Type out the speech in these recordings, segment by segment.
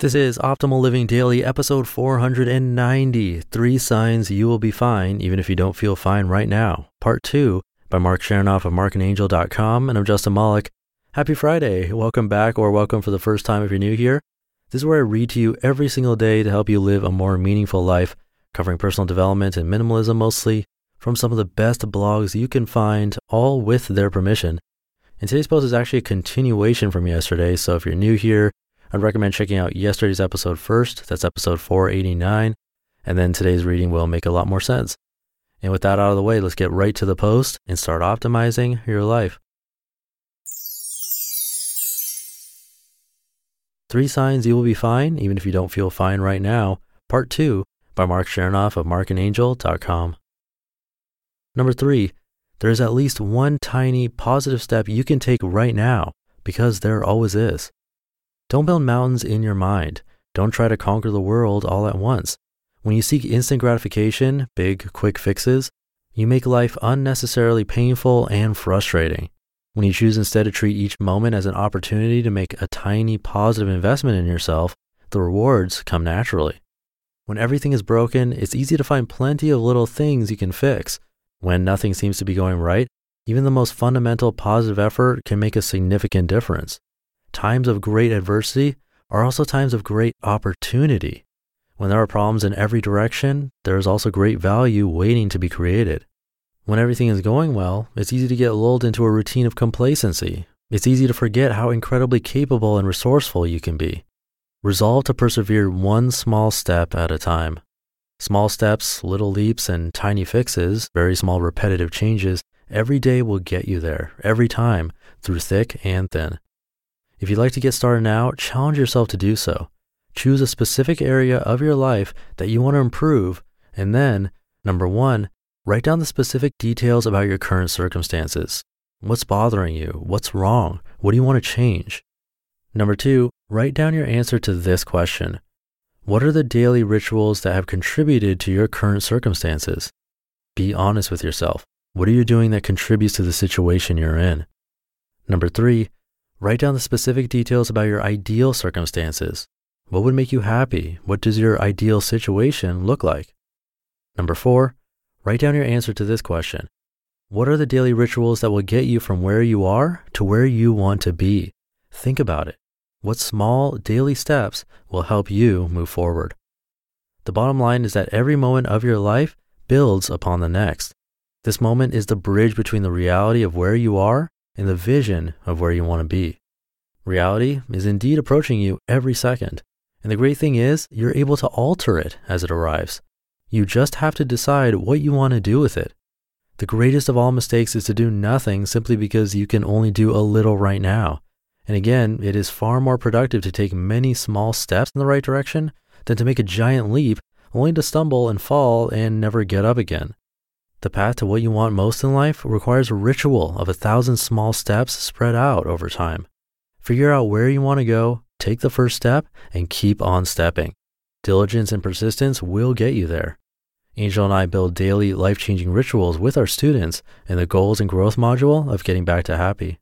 This is Optimal Living Daily, episode 490 Three Signs You Will Be Fine Even If You Don't Feel Fine Right Now, part two by Marc Chernoff of marcandangel.com. And I'm Justin Malik. Happy Friday. Welcome back, or welcome for the first time if you're new here. This is where I read to you every single day to help you live a more meaningful life, covering personal development and minimalism mostly from some of the best blogs you can find, all with their permission. And today's post is actually a continuation from yesterday. So if you're new here, I'd recommend checking out yesterday's episode first. That's episode 489. And then today's reading will make a lot more sense. And with that out of the way, let's get right to the post and start optimizing your life. Three Signs You Will Be Fine, Even If You Don't Feel Fine Right Now, Part 2 by Marc Chernoff of marcandangel.com. Number three, there is at least one tiny positive step you can take right now because there always is. Don't build mountains in your mind. Don't try to conquer the world all at once. When you seek instant gratification, big, quick fixes, you make life unnecessarily painful and frustrating. When you choose instead to treat each moment as an opportunity to make a tiny positive investment in yourself, the rewards come naturally. When everything is broken, it's easy to find plenty of little things you can fix. When nothing seems to be going right, even the most fundamental positive effort can make a significant difference. Times of great adversity are also times of great opportunity. When there are problems in every direction, there is also great value waiting to be created. When everything is going well, it's easy to get lulled into a routine of complacency. It's easy to forget how incredibly capable and resourceful you can be. Resolve to persevere one small step at a time. Small steps, little leaps, and tiny fixes, very small repetitive changes, every day will get you there, every time, through thick and thin. If you'd like to get started now, challenge yourself to do so. Choose a specific area of your life that you want to improve, and then, number one, write down the specific details about your current circumstances. What's bothering you? What's wrong? What do you want to change? Number two, write down your answer to this question What are the daily rituals that have contributed to your current circumstances? Be honest with yourself. What are you doing that contributes to the situation you're in? Number three, Write down the specific details about your ideal circumstances. What would make you happy? What does your ideal situation look like? Number four, write down your answer to this question. What are the daily rituals that will get you from where you are to where you want to be? Think about it. What small daily steps will help you move forward? The bottom line is that every moment of your life builds upon the next. This moment is the bridge between the reality of where you are and the vision of where you want to be. Reality is indeed approaching you every second. And the great thing is, you're able to alter it as it arrives. You just have to decide what you want to do with it. The greatest of all mistakes is to do nothing simply because you can only do a little right now. And again, it is far more productive to take many small steps in the right direction than to make a giant leap only to stumble and fall and never get up again. The path to what you want most in life requires a ritual of a thousand small steps spread out over time. Figure out where you want to go, take the first step, and keep on stepping. Diligence and persistence will get you there. Angel and I build daily life changing rituals with our students in the goals and growth module of getting back to happy.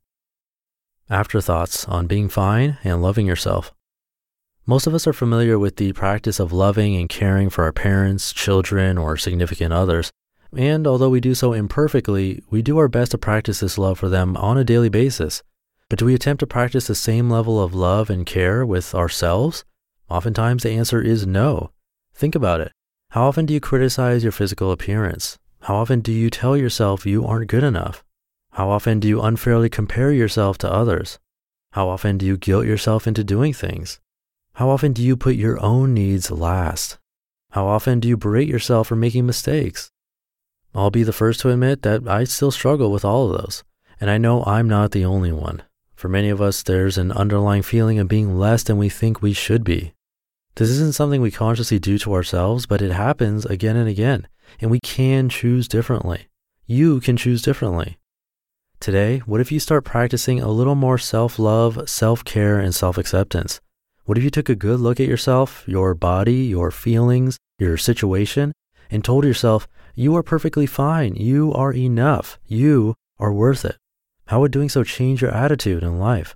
Afterthoughts on being fine and loving yourself. Most of us are familiar with the practice of loving and caring for our parents, children, or significant others. And although we do so imperfectly, we do our best to practice this love for them on a daily basis. But do we attempt to practice the same level of love and care with ourselves? Oftentimes, the answer is no. Think about it. How often do you criticize your physical appearance? How often do you tell yourself you aren't good enough? How often do you unfairly compare yourself to others? How often do you guilt yourself into doing things? How often do you put your own needs last? How often do you berate yourself for making mistakes? I'll be the first to admit that I still struggle with all of those, and I know I'm not the only one. For many of us, there's an underlying feeling of being less than we think we should be. This isn't something we consciously do to ourselves, but it happens again and again, and we can choose differently. You can choose differently. Today, what if you start practicing a little more self love, self care, and self acceptance? What if you took a good look at yourself, your body, your feelings, your situation, and told yourself, you are perfectly fine, you are enough, you are worth it? How would doing so change your attitude in life?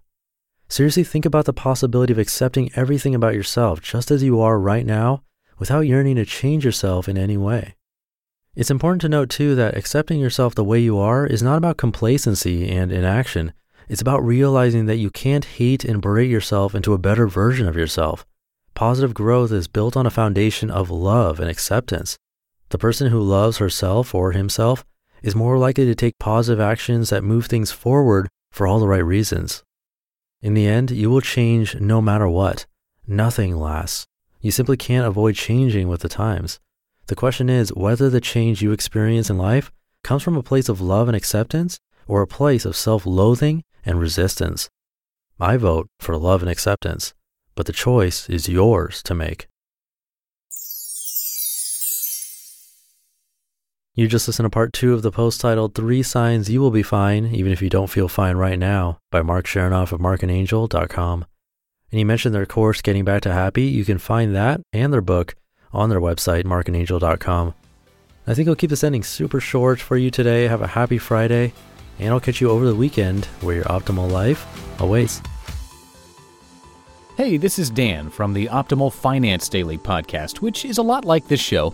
Seriously, think about the possibility of accepting everything about yourself just as you are right now without yearning to change yourself in any way. It's important to note too that accepting yourself the way you are is not about complacency and inaction. It's about realizing that you can't hate and berate yourself into a better version of yourself. Positive growth is built on a foundation of love and acceptance. The person who loves herself or himself is more likely to take positive actions that move things forward for all the right reasons. In the end, you will change no matter what. Nothing lasts. You simply can't avoid changing with the times. The question is whether the change you experience in life comes from a place of love and acceptance or a place of self loathing and resistance. I vote for love and acceptance, but the choice is yours to make. You just listened to part two of the post titled Three Signs You Will Be Fine, Even If You Don't Feel Fine Right Now by Marc Chernoff of marcandangel.com. And you mentioned their course, Getting Back to Happy. You can find that and their book on their website, marcandangel.com. I think I'll keep this ending super short for you today. Have a happy Friday, and I'll catch you over the weekend where your optimal life awaits. Hey, this is Dan from the Optimal Finance Daily podcast, which is a lot like this show,